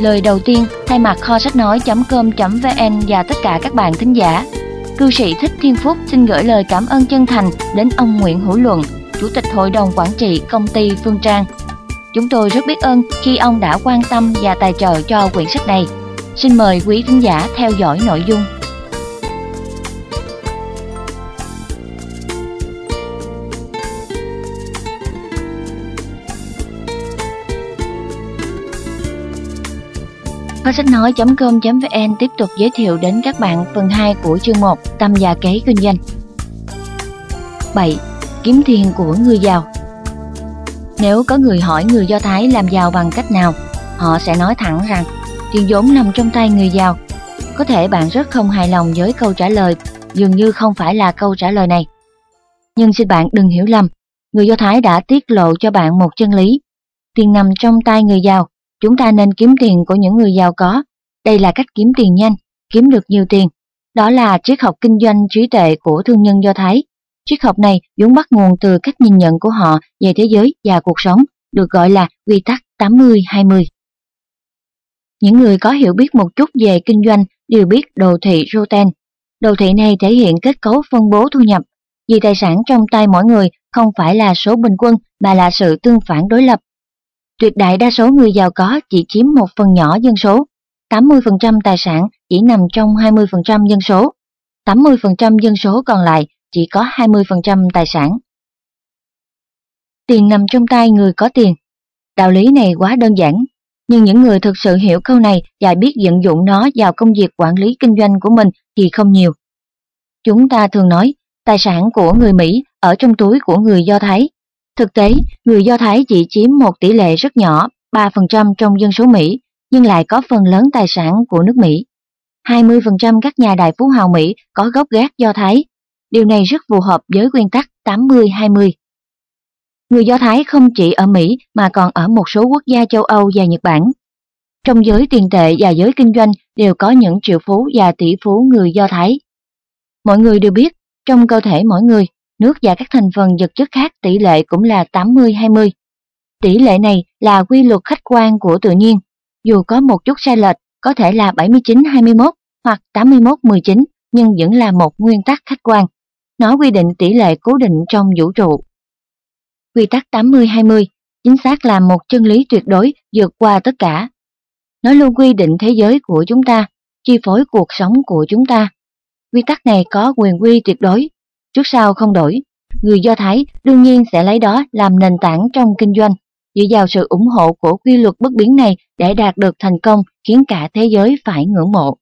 Lời đầu tiên thay mặt kho sách nói.com.vn và tất cả các bạn thính giả. Cư sĩ Thích Thiên Phúc xin gửi lời cảm ơn chân thành đến ông Nguyễn Hữu Luận, Chủ tịch Hội đồng Quản trị Công ty Phương Trang. Chúng tôi rất biết ơn khi ông đã quan tâm và tài trợ cho quyển sách này. Xin mời quý thính giả theo dõi nội dung. Kho sách nói.com.vn tiếp tục giới thiệu đến các bạn phần 2 của chương 1 Tâm và kế kinh doanh. 7. Kiếm tiền của người giàu Nếu có người hỏi người Do Thái làm giàu bằng cách nào, họ sẽ nói thẳng rằng tiền vốn nằm trong tay người giàu. Có thể bạn rất không hài lòng với câu trả lời, dường như không phải là câu trả lời này. Nhưng xin bạn đừng hiểu lầm, người Do Thái đã tiết lộ cho bạn một chân lý. Tiền nằm trong tay người giàu, Chúng ta nên kiếm tiền của những người giàu có. Đây là cách kiếm tiền nhanh, kiếm được nhiều tiền. Đó là triết học kinh doanh trí tuệ của thương nhân Do Thái. Triết học này vốn bắt nguồn từ cách nhìn nhận của họ về thế giới và cuộc sống, được gọi là quy tắc 80-20. Những người có hiểu biết một chút về kinh doanh đều biết đồ thị Roten. Đồ thị này thể hiện kết cấu phân bố thu nhập, vì tài sản trong tay mỗi người không phải là số bình quân mà là sự tương phản đối lập. Tuyệt đại đa số người giàu có chỉ chiếm một phần nhỏ dân số, 80% tài sản chỉ nằm trong 20% dân số, 80% dân số còn lại chỉ có 20% tài sản. Tiền nằm trong tay người có tiền. Đạo lý này quá đơn giản, nhưng những người thực sự hiểu câu này và biết vận dụng nó vào công việc quản lý kinh doanh của mình thì không nhiều. Chúng ta thường nói, tài sản của người Mỹ ở trong túi của người Do Thái, Thực tế, người Do Thái chỉ chiếm một tỷ lệ rất nhỏ, 3% trong dân số Mỹ, nhưng lại có phần lớn tài sản của nước Mỹ. 20% các nhà đại phú hào Mỹ có gốc gác Do Thái. Điều này rất phù hợp với nguyên tắc 80-20. Người Do Thái không chỉ ở Mỹ mà còn ở một số quốc gia châu Âu và Nhật Bản. Trong giới tiền tệ và giới kinh doanh đều có những triệu phú và tỷ phú người Do Thái. Mọi người đều biết, trong cơ thể mỗi người nước và các thành phần vật chất khác tỷ lệ cũng là 80-20. Tỷ lệ này là quy luật khách quan của tự nhiên, dù có một chút sai lệch, có thể là 79-21 hoặc 81-19, nhưng vẫn là một nguyên tắc khách quan. Nó quy định tỷ lệ cố định trong vũ trụ. Quy tắc 80-20 chính xác là một chân lý tuyệt đối vượt qua tất cả. Nó luôn quy định thế giới của chúng ta, chi phối cuộc sống của chúng ta. Quy tắc này có quyền quy tuyệt đối, trước sau không đổi. Người Do Thái đương nhiên sẽ lấy đó làm nền tảng trong kinh doanh, dựa vào sự ủng hộ của quy luật bất biến này để đạt được thành công khiến cả thế giới phải ngưỡng mộ.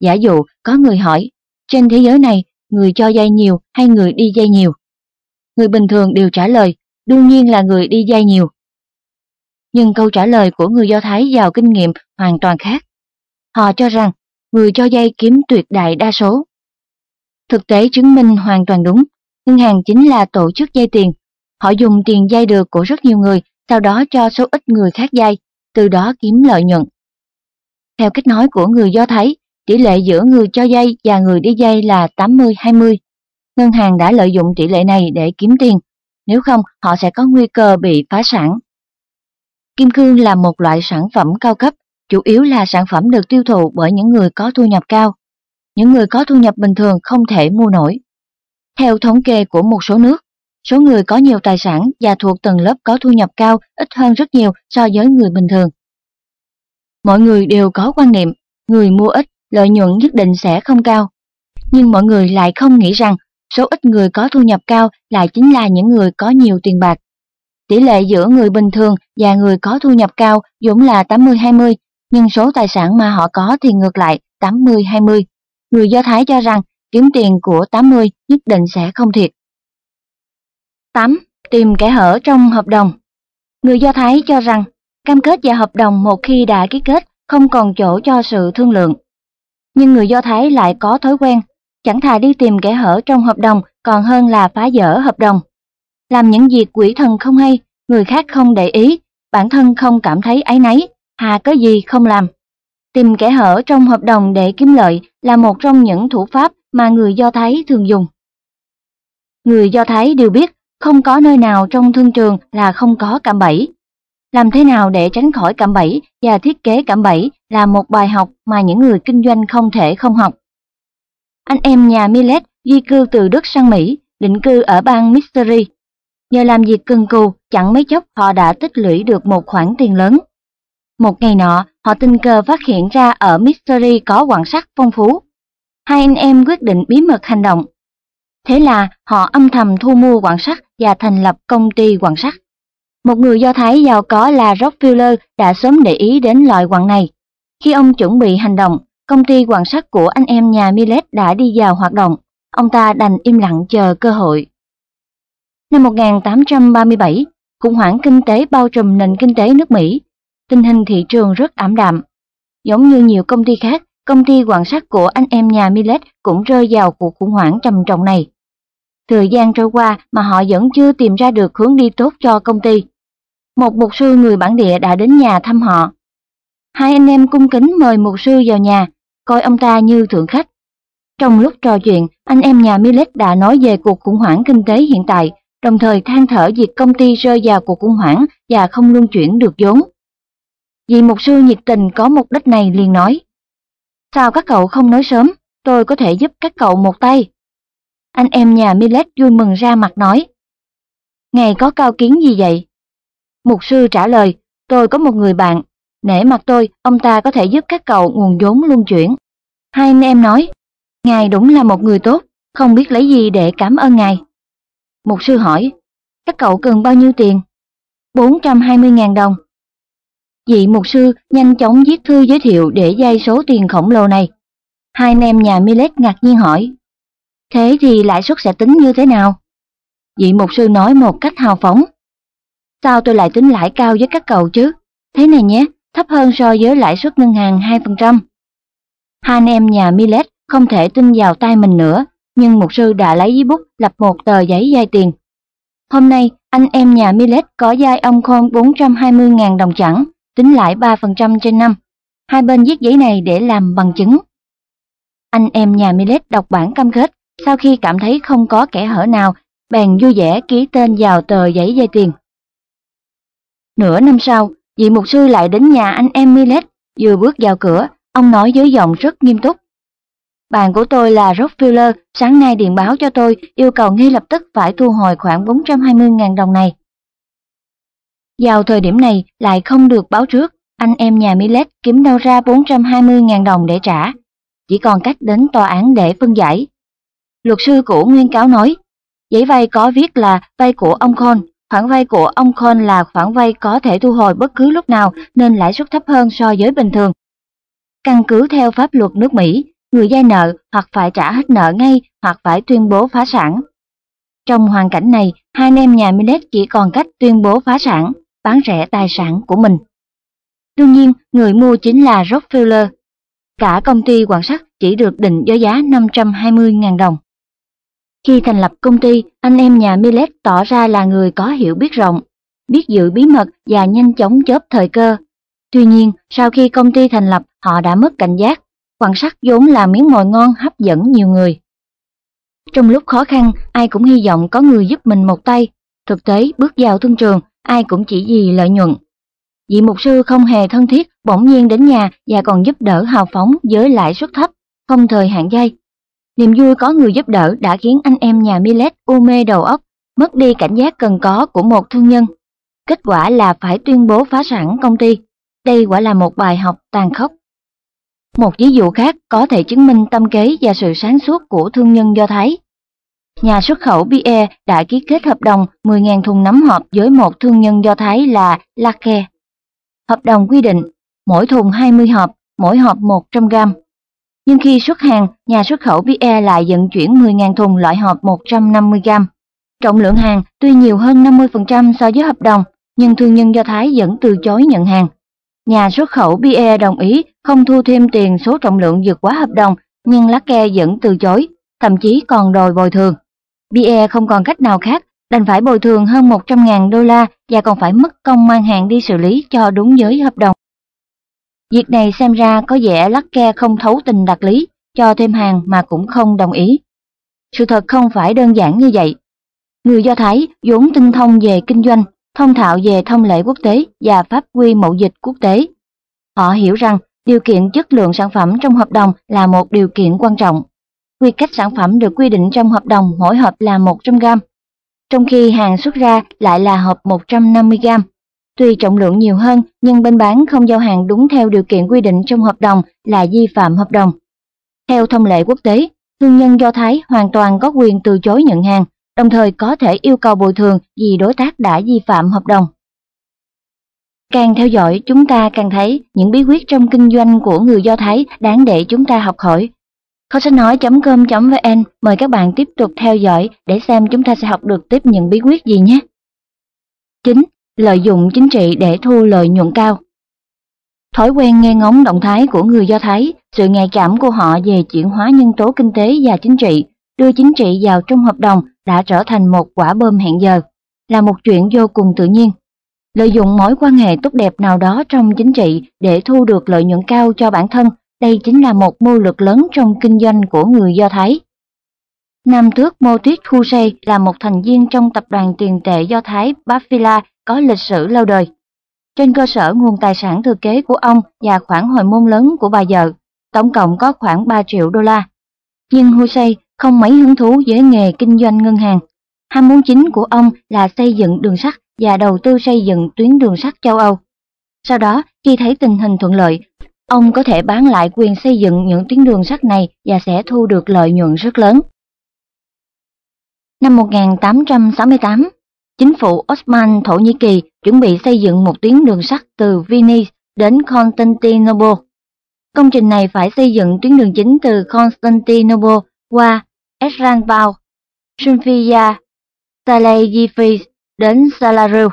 Giả dụ có người hỏi, trên thế giới này, người cho dây nhiều hay người đi dây nhiều? Người bình thường đều trả lời, đương nhiên là người đi dây nhiều. Nhưng câu trả lời của người Do Thái giàu kinh nghiệm hoàn toàn khác. Họ cho rằng, người cho dây kiếm tuyệt đại đa số, Thực tế chứng minh hoàn toàn đúng, ngân hàng chính là tổ chức dây tiền. Họ dùng tiền dây được của rất nhiều người, sau đó cho số ít người khác dây, từ đó kiếm lợi nhuận. Theo cách nói của người Do Thái, tỷ lệ giữa người cho dây và người đi dây là 80-20. Ngân hàng đã lợi dụng tỷ lệ này để kiếm tiền, nếu không họ sẽ có nguy cơ bị phá sản. Kim cương là một loại sản phẩm cao cấp, chủ yếu là sản phẩm được tiêu thụ bởi những người có thu nhập cao những người có thu nhập bình thường không thể mua nổi. Theo thống kê của một số nước, số người có nhiều tài sản và thuộc tầng lớp có thu nhập cao ít hơn rất nhiều so với người bình thường. Mọi người đều có quan niệm, người mua ít, lợi nhuận nhất định sẽ không cao. Nhưng mọi người lại không nghĩ rằng số ít người có thu nhập cao lại chính là những người có nhiều tiền bạc. Tỷ lệ giữa người bình thường và người có thu nhập cao vốn là 80-20, nhưng số tài sản mà họ có thì ngược lại 80-20 người Do Thái cho rằng kiếm tiền của 80 nhất định sẽ không thiệt. 8. Tìm kẻ hở trong hợp đồng Người Do Thái cho rằng cam kết và hợp đồng một khi đã ký kết không còn chỗ cho sự thương lượng. Nhưng người Do Thái lại có thói quen, chẳng thà đi tìm kẻ hở trong hợp đồng còn hơn là phá dỡ hợp đồng. Làm những việc quỷ thần không hay, người khác không để ý, bản thân không cảm thấy áy náy, hà có gì không làm. Tìm kẻ hở trong hợp đồng để kiếm lợi là một trong những thủ pháp mà người Do Thái thường dùng. Người Do Thái đều biết không có nơi nào trong thương trường là không có cạm bẫy. làm thế nào để tránh khỏi cạm bẫy và thiết kế cạm bẫy là một bài học mà những người kinh doanh không thể không học. Anh em nhà Millet di cư từ Đức sang Mỹ, định cư ở bang Missouri. Nhờ làm việc cần cù, chẳng mấy chốc họ đã tích lũy được một khoản tiền lớn. Một ngày nọ, họ tình cờ phát hiện ra ở Missouri có quặng sắt phong phú. Hai anh em quyết định bí mật hành động. Thế là họ âm thầm thu mua quặng sắt và thành lập công ty quặng sắt. Một người Do Thái giàu có là Rockefeller đã sớm để ý đến loại quặng này. Khi ông chuẩn bị hành động, công ty quặng sắt của anh em nhà Millet đã đi vào hoạt động. Ông ta đành im lặng chờ cơ hội. Năm 1837, khủng hoảng kinh tế bao trùm nền kinh tế nước Mỹ. Tình hình thị trường rất ảm đạm. Giống như nhiều công ty khác, công ty quan sắt của anh em nhà Millet cũng rơi vào cuộc khủng hoảng trầm trọng này. Thời gian trôi qua mà họ vẫn chưa tìm ra được hướng đi tốt cho công ty. Một mục sư người bản địa đã đến nhà thăm họ. Hai anh em cung kính mời mục sư vào nhà, coi ông ta như thượng khách. Trong lúc trò chuyện, anh em nhà Millet đã nói về cuộc khủng hoảng kinh tế hiện tại, đồng thời than thở việc công ty rơi vào cuộc khủng hoảng và không luân chuyển được vốn. Vị mục sư nhiệt tình có mục đích này liền nói, Sao các cậu không nói sớm, tôi có thể giúp các cậu một tay. Anh em nhà Millet vui mừng ra mặt nói, Ngài có cao kiến gì vậy? Mục sư trả lời, tôi có một người bạn, nể mặt tôi, ông ta có thể giúp các cậu nguồn vốn luân chuyển. Hai anh em nói, Ngài đúng là một người tốt, không biết lấy gì để cảm ơn Ngài. Mục sư hỏi, các cậu cần bao nhiêu tiền? 420.000 đồng. Vị mục sư nhanh chóng viết thư giới thiệu để dây số tiền khổng lồ này. Hai anh em nhà Millet ngạc nhiên hỏi, thế thì lãi suất sẽ tính như thế nào? Vị mục sư nói một cách hào phóng. Sao tôi lại tính lãi cao với các cậu chứ? Thế này nhé, thấp hơn so với lãi suất ngân hàng 2%. Hai anh em nhà Millet không thể tin vào tay mình nữa, nhưng mục sư đã lấy giấy bút lập một tờ giấy dây tiền. Hôm nay, anh em nhà Millet có dai ông Khôn 420.000 đồng chẳng, tính lãi 3% trên năm. Hai bên viết giấy này để làm bằng chứng. Anh em nhà Millet đọc bản cam kết, sau khi cảm thấy không có kẻ hở nào, bèn vui vẻ ký tên vào tờ giấy dây tiền. Nửa năm sau, vị mục sư lại đến nhà anh em Millet, vừa bước vào cửa, ông nói với giọng rất nghiêm túc. Bạn của tôi là Rockefeller sáng nay điện báo cho tôi yêu cầu ngay lập tức phải thu hồi khoảng 420.000 đồng này. Vào thời điểm này lại không được báo trước, anh em nhà Millet kiếm đâu ra 420.000 đồng để trả. Chỉ còn cách đến tòa án để phân giải. Luật sư của Nguyên Cáo nói, giấy vay có viết là vay của ông Con, khoản vay của ông Con là khoản vay có thể thu hồi bất cứ lúc nào nên lãi suất thấp hơn so với bình thường. Căn cứ theo pháp luật nước Mỹ, người vay nợ hoặc phải trả hết nợ ngay hoặc phải tuyên bố phá sản. Trong hoàn cảnh này, hai anh em nhà Millet chỉ còn cách tuyên bố phá sản, bán rẻ tài sản của mình. Đương nhiên, người mua chính là Rockefeller. Cả công ty quan sát chỉ được định với giá 520.000 đồng. Khi thành lập công ty, anh em nhà Millet tỏ ra là người có hiểu biết rộng, biết giữ bí mật và nhanh chóng chớp thời cơ. Tuy nhiên, sau khi công ty thành lập, họ đã mất cảnh giác Quan sát vốn là miếng mồi ngon hấp dẫn nhiều người. Trong lúc khó khăn, ai cũng hy vọng có người giúp mình một tay. Thực tế, bước vào thương trường, ai cũng chỉ vì lợi nhuận. Vị mục sư không hề thân thiết, bỗng nhiên đến nhà và còn giúp đỡ hào phóng với lãi suất thấp, không thời hạn dây. Niềm vui có người giúp đỡ đã khiến anh em nhà Millet u mê đầu óc, mất đi cảnh giác cần có của một thương nhân. Kết quả là phải tuyên bố phá sản công ty. Đây quả là một bài học tàn khốc. Một ví dụ khác có thể chứng minh tâm kế và sự sáng suốt của thương nhân Do Thái. Nhà xuất khẩu BE đã ký kết hợp đồng 10.000 thùng nấm hộp với một thương nhân Do Thái là Lake. Hợp đồng quy định mỗi thùng 20 hộp, mỗi hộp 100 gram. Nhưng khi xuất hàng, nhà xuất khẩu BE lại vận chuyển 10.000 thùng loại hộp 150 gram. Trọng lượng hàng tuy nhiều hơn 50% so với hợp đồng, nhưng thương nhân Do Thái vẫn từ chối nhận hàng. Nhà xuất khẩu BE đồng ý không thu thêm tiền số trọng lượng vượt quá hợp đồng, nhưng Lake vẫn từ chối, thậm chí còn đòi bồi thường. Pierre không còn cách nào khác, đành phải bồi thường hơn 100.000 đô la và còn phải mất công mang hàng đi xử lý cho đúng giới hợp đồng. Việc này xem ra có vẻ Lake không thấu tình đặc lý, cho thêm hàng mà cũng không đồng ý. Sự thật không phải đơn giản như vậy. Người Do Thái vốn tinh thông về kinh doanh, thông thạo về thông lệ quốc tế và pháp quy mậu dịch quốc tế. Họ hiểu rằng điều kiện chất lượng sản phẩm trong hợp đồng là một điều kiện quan trọng. Quy cách sản phẩm được quy định trong hợp đồng mỗi hộp là 100 gram, trong khi hàng xuất ra lại là hộp 150 gram. Tuy trọng lượng nhiều hơn, nhưng bên bán không giao hàng đúng theo điều kiện quy định trong hợp đồng là vi phạm hợp đồng. Theo thông lệ quốc tế, thương nhân Do Thái hoàn toàn có quyền từ chối nhận hàng, đồng thời có thể yêu cầu bồi thường vì đối tác đã vi phạm hợp đồng. Càng theo dõi, chúng ta càng thấy những bí quyết trong kinh doanh của người Do Thái đáng để chúng ta học hỏi. Kho sách nói.com.vn mời các bạn tiếp tục theo dõi để xem chúng ta sẽ học được tiếp những bí quyết gì nhé. 9. Lợi dụng chính trị để thu lợi nhuận cao Thói quen nghe ngóng động thái của người Do Thái, sự nhạy cảm của họ về chuyển hóa nhân tố kinh tế và chính trị, đưa chính trị vào trong hợp đồng đã trở thành một quả bơm hẹn giờ, là một chuyện vô cùng tự nhiên. Lợi dụng mối quan hệ tốt đẹp nào đó trong chính trị để thu được lợi nhuận cao cho bản thân, đây chính là một mưu lược lớn trong kinh doanh của người Do Thái. Nam tước Motit Hussein là một thành viên trong tập đoàn tiền tệ Do Thái Bafila có lịch sử lâu đời. Trên cơ sở nguồn tài sản thừa kế của ông và khoản hồi môn lớn của bà vợ, tổng cộng có khoảng 3 triệu đô la. Nhưng Hussein không mấy hứng thú với nghề kinh doanh ngân hàng. Ham muốn chính của ông là xây dựng đường sắt và đầu tư xây dựng tuyến đường sắt châu Âu. Sau đó, khi thấy tình hình thuận lợi, ông có thể bán lại quyền xây dựng những tuyến đường sắt này và sẽ thu được lợi nhuận rất lớn. Năm 1868, chính phủ Osman Thổ Nhĩ Kỳ chuẩn bị xây dựng một tuyến đường sắt từ Venice đến Constantinople. Công trình này phải xây dựng tuyến đường chính từ Constantinople qua Esranbao, Sunfia, Saleyfiz đến Salaru,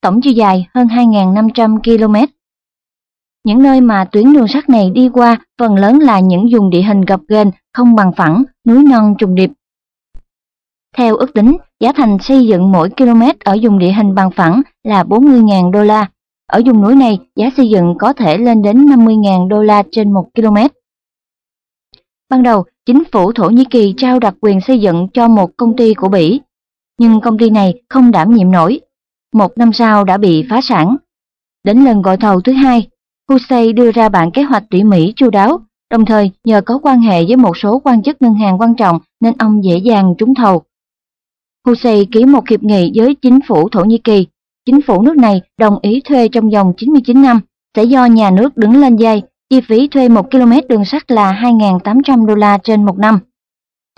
tổng chiều dài hơn 2.500 km. Những nơi mà tuyến đường sắt này đi qua phần lớn là những vùng địa hình gập ghềnh, không bằng phẳng, núi non trùng điệp. Theo ước tính, giá thành xây dựng mỗi km ở vùng địa hình bằng phẳng là 40.000 đô la. Ở vùng núi này, giá xây dựng có thể lên đến 50.000 đô la trên 1 km. Ban đầu, chính phủ Thổ Nhĩ Kỳ trao đặc quyền xây dựng cho một công ty của Bỉ, nhưng công ty này không đảm nhiệm nổi. Một năm sau đã bị phá sản. Đến lần gọi thầu thứ hai, Hussein đưa ra bản kế hoạch tỉ mỉ chu đáo, đồng thời nhờ có quan hệ với một số quan chức ngân hàng quan trọng nên ông dễ dàng trúng thầu. Hussein ký một hiệp nghị với chính phủ Thổ Nhĩ Kỳ. Chính phủ nước này đồng ý thuê trong vòng 99 năm, sẽ do nhà nước đứng lên dây, chi phí thuê 1 km đường sắt là 2.800 đô la trên một năm.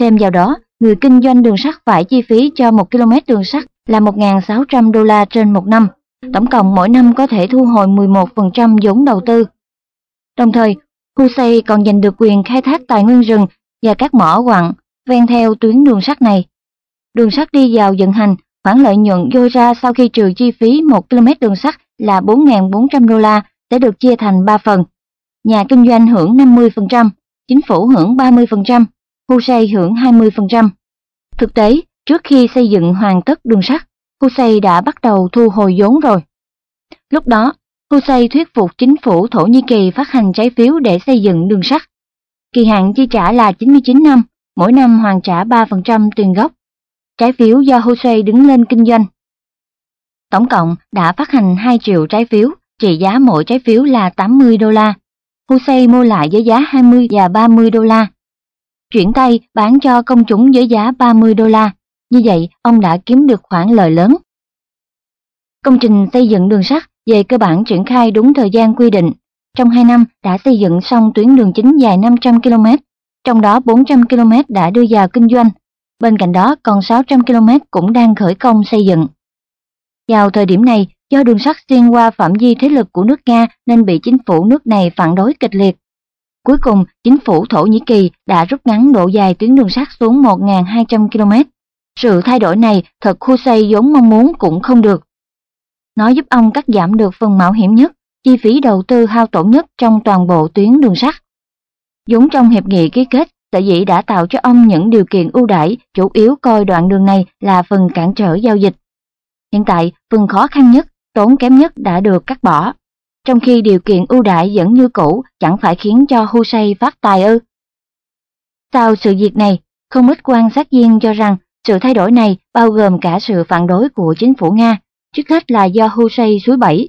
Thêm vào đó, người kinh doanh đường sắt phải chi phí cho 1 km đường sắt là 1.600 đô la trên một năm. Tổng cộng mỗi năm có thể thu hồi 11% vốn đầu tư. Đồng thời, Hussein còn giành được quyền khai thác tài nguyên rừng và các mỏ quặng ven theo tuyến đường sắt này. Đường sắt đi vào vận hành, khoản lợi nhuận dôi ra sau khi trừ chi phí 1 km đường sắt là 4.400 đô la sẽ được chia thành 3 phần. Nhà kinh doanh hưởng 50%, chính phủ hưởng 30%, Hussein hưởng 20%. Thực tế, trước khi xây dựng hoàn tất đường sắt, Hussein đã bắt đầu thu hồi vốn rồi. Lúc đó, Hussein thuyết phục chính phủ Thổ Nhĩ Kỳ phát hành trái phiếu để xây dựng đường sắt. Kỳ hạn chi trả là 99 năm, mỗi năm hoàn trả 3% tiền gốc. Trái phiếu do Hussein đứng lên kinh doanh. Tổng cộng đã phát hành 2 triệu trái phiếu, trị giá mỗi trái phiếu là 80 đô la. Hussein mua lại với giá 20 và 30 đô la. Chuyển tay bán cho công chúng với giá 30 đô la. Như vậy, ông đã kiếm được khoản lợi lớn. Công trình xây dựng đường sắt về cơ bản triển khai đúng thời gian quy định. Trong 2 năm đã xây dựng xong tuyến đường chính dài 500 km, trong đó 400 km đã đưa vào kinh doanh. Bên cạnh đó còn 600 km cũng đang khởi công xây dựng. Vào thời điểm này, do đường sắt xuyên qua phạm vi thế lực của nước Nga nên bị chính phủ nước này phản đối kịch liệt. Cuối cùng, chính phủ Thổ Nhĩ Kỳ đã rút ngắn độ dài tuyến đường sắt xuống 1.200 km. Sự thay đổi này thật Hussein vốn mong muốn cũng không được. Nó giúp ông cắt giảm được phần mạo hiểm nhất, chi phí đầu tư hao tổn nhất trong toàn bộ tuyến đường sắt. Giống trong hiệp nghị ký kết, sở dĩ đã tạo cho ông những điều kiện ưu đãi, chủ yếu coi đoạn đường này là phần cản trở giao dịch. Hiện tại, phần khó khăn nhất, tốn kém nhất đã được cắt bỏ, trong khi điều kiện ưu đãi vẫn như cũ chẳng phải khiến cho Hussein phát tài ư. Sau sự việc này, không ít quan sát viên cho rằng sự thay đổi này bao gồm cả sự phản đối của chính phủ Nga, trước hết là do Hussein suối bẫy.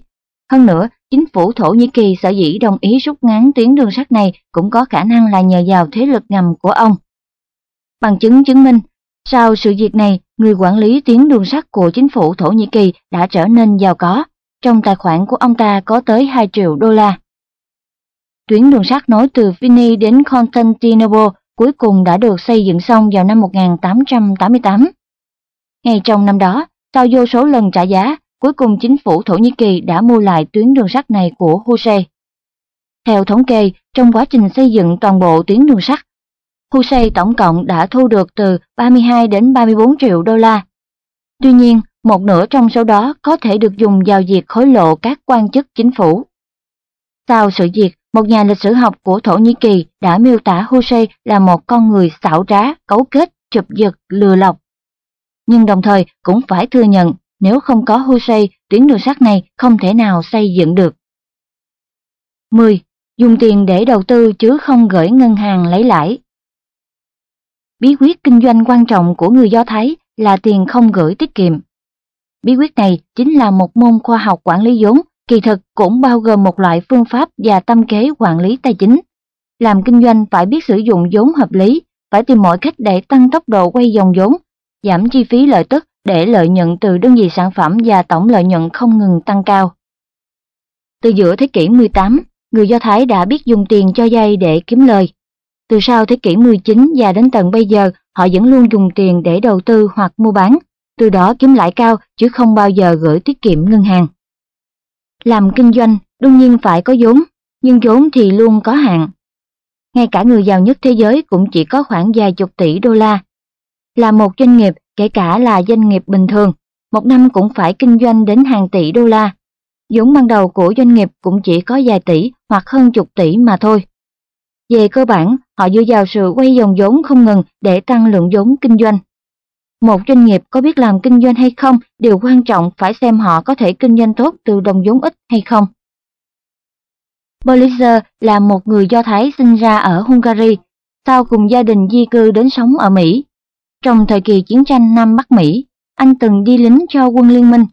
Hơn nữa, chính phủ Thổ Nhĩ Kỳ sở dĩ đồng ý rút ngắn tuyến đường sắt này cũng có khả năng là nhờ vào thế lực ngầm của ông. Bằng chứng chứng minh, sau sự việc này, người quản lý tuyến đường sắt của chính phủ Thổ Nhĩ Kỳ đã trở nên giàu có. Trong tài khoản của ông ta có tới 2 triệu đô la. Tuyến đường sắt nối từ Vini đến Constantinople cuối cùng đã được xây dựng xong vào năm 1888. Ngay trong năm đó, sau vô số lần trả giá, cuối cùng chính phủ Thổ Nhĩ Kỳ đã mua lại tuyến đường sắt này của Hussein. Theo thống kê, trong quá trình xây dựng toàn bộ tuyến đường sắt, Hussein tổng cộng đã thu được từ 32 đến 34 triệu đô la. Tuy nhiên, một nửa trong số đó có thể được dùng vào việc khối lộ các quan chức chính phủ. Sau sự việc, một nhà lịch sử học của Thổ Nhĩ Kỳ đã miêu tả Hussein là một con người xảo trá, cấu kết, chụp giật, lừa lọc. Nhưng đồng thời cũng phải thừa nhận nếu không có Hussein, tuyến đường sắt này không thể nào xây dựng được. 10. Dùng tiền để đầu tư chứ không gửi ngân hàng lấy lãi. Bí quyết kinh doanh quan trọng của người Do Thái là tiền không gửi tiết kiệm. Bí quyết này chính là một môn khoa học quản lý vốn, kỳ thực cũng bao gồm một loại phương pháp và tâm kế quản lý tài chính. Làm kinh doanh phải biết sử dụng vốn hợp lý, phải tìm mọi cách để tăng tốc độ quay dòng vốn, giảm chi phí lợi tức để lợi nhuận từ đơn vị sản phẩm và tổng lợi nhuận không ngừng tăng cao. Từ giữa thế kỷ 18, người Do Thái đã biết dùng tiền cho dây để kiếm lời. Từ sau thế kỷ 19 và đến tận bây giờ, họ vẫn luôn dùng tiền để đầu tư hoặc mua bán, từ đó kiếm lãi cao chứ không bao giờ gửi tiết kiệm ngân hàng. Làm kinh doanh đương nhiên phải có vốn, nhưng vốn thì luôn có hạn. Ngay cả người giàu nhất thế giới cũng chỉ có khoảng vài chục tỷ đô la. Là một doanh nghiệp, kể cả là doanh nghiệp bình thường, một năm cũng phải kinh doanh đến hàng tỷ đô la. Vốn ban đầu của doanh nghiệp cũng chỉ có vài tỷ hoặc hơn chục tỷ mà thôi. Về cơ bản, họ dựa vào sự quay dòng vốn không ngừng để tăng lượng vốn kinh doanh. Một doanh nghiệp có biết làm kinh doanh hay không, điều quan trọng phải xem họ có thể kinh doanh tốt từ đồng vốn ít hay không. Bollinger là một người Do Thái sinh ra ở Hungary, sau cùng gia đình di cư đến sống ở Mỹ. Trong thời kỳ chiến tranh Nam Bắc Mỹ, anh từng đi lính cho quân liên minh.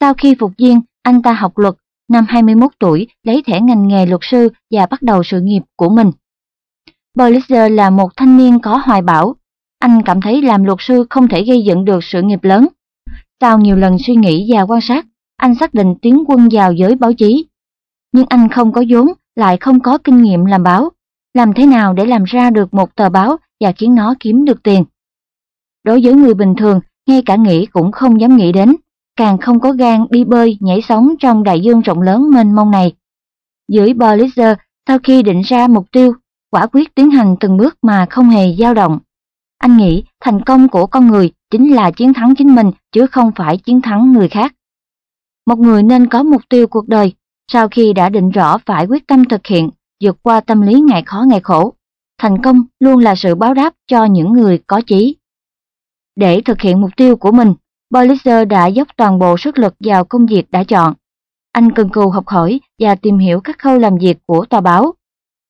Sau khi phục viên, anh ta học luật, năm 21 tuổi lấy thẻ ngành nghề luật sư và bắt đầu sự nghiệp của mình. Bollinger là một thanh niên có hoài bão. Anh cảm thấy làm luật sư không thể gây dựng được sự nghiệp lớn. Sau nhiều lần suy nghĩ và quan sát, anh xác định tiến quân vào giới báo chí. Nhưng anh không có vốn, lại không có kinh nghiệm làm báo. Làm thế nào để làm ra được một tờ báo và khiến nó kiếm được tiền? Đối với người bình thường, ngay cả nghĩ cũng không dám nghĩ đến, càng không có gan đi bơi, nhảy sóng trong đại dương rộng lớn mênh mông này. Dưới Bolliger, sau khi định ra mục tiêu quả quyết tiến hành từng bước mà không hề dao động. Anh nghĩ thành công của con người chính là chiến thắng chính mình chứ không phải chiến thắng người khác. Một người nên có mục tiêu cuộc đời, sau khi đã định rõ phải quyết tâm thực hiện, vượt qua tâm lý ngày khó ngày khổ. Thành công luôn là sự báo đáp cho những người có chí. Để thực hiện mục tiêu của mình, Bollinger đã dốc toàn bộ sức lực vào công việc đã chọn. Anh cần cù học hỏi và tìm hiểu các khâu làm việc của tòa báo,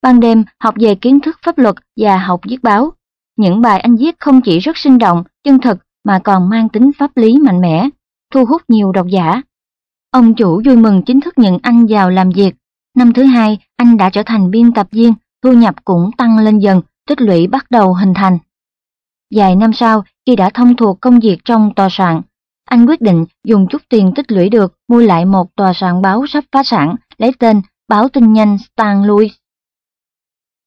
Ban đêm học về kiến thức pháp luật và học viết báo. Những bài anh viết không chỉ rất sinh động, chân thực mà còn mang tính pháp lý mạnh mẽ, thu hút nhiều độc giả. Ông chủ vui mừng chính thức nhận anh vào làm việc. Năm thứ hai, anh đã trở thành biên tập viên, thu nhập cũng tăng lên dần, tích lũy bắt đầu hình thành. Vài năm sau, khi đã thông thuộc công việc trong tòa soạn, anh quyết định dùng chút tiền tích lũy được mua lại một tòa soạn báo sắp phá sản lấy tên Báo tin nhanh Stan Louis.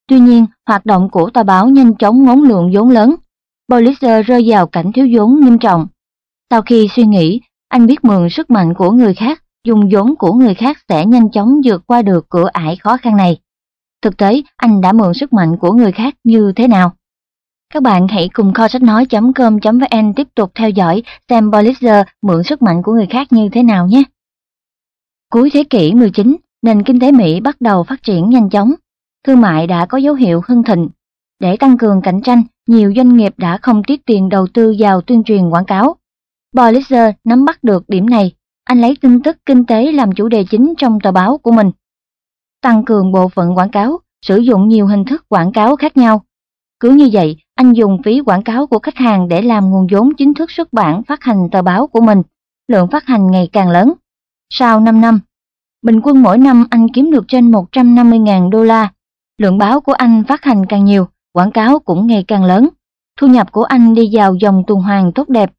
Tuy nhiên, hoạt động của tòa báo nhanh chóng ngốn lượng vốn lớn. Pulitzer rơi vào cảnh thiếu vốn nghiêm trọng. Sau khi suy nghĩ, anh biết mượn sức mạnh của người khác, dùng vốn của người khác sẽ nhanh chóng vượt qua được cửa ải khó khăn này. Thực tế, anh đã mượn sức mạnh của người khác như thế nào? Các bạn hãy cùng kho sách nói.com.vn tiếp tục theo dõi xem Pulitzer mượn sức mạnh của người khác như thế nào nhé. Cuối thế kỷ 19, nền kinh tế Mỹ bắt đầu phát triển nhanh chóng thương mại đã có dấu hiệu hưng thịnh. Để tăng cường cạnh tranh, nhiều doanh nghiệp đã không tiết tiền đầu tư vào tuyên truyền quảng cáo. Bolliger nắm bắt được điểm này, anh lấy tin tức kinh tế làm chủ đề chính trong tờ báo của mình. Tăng cường bộ phận quảng cáo, sử dụng nhiều hình thức quảng cáo khác nhau. Cứ như vậy, anh dùng phí quảng cáo của khách hàng để làm nguồn vốn chính thức xuất bản phát hành tờ báo của mình. lượng phát hành ngày càng lớn. Sau 5 năm, bình quân mỗi năm anh kiếm được trên 150.000 đô la. Lượng báo của anh phát hành càng nhiều, quảng cáo cũng ngày càng lớn. Thu nhập của anh đi vào dòng tuần hoàn tốt đẹp.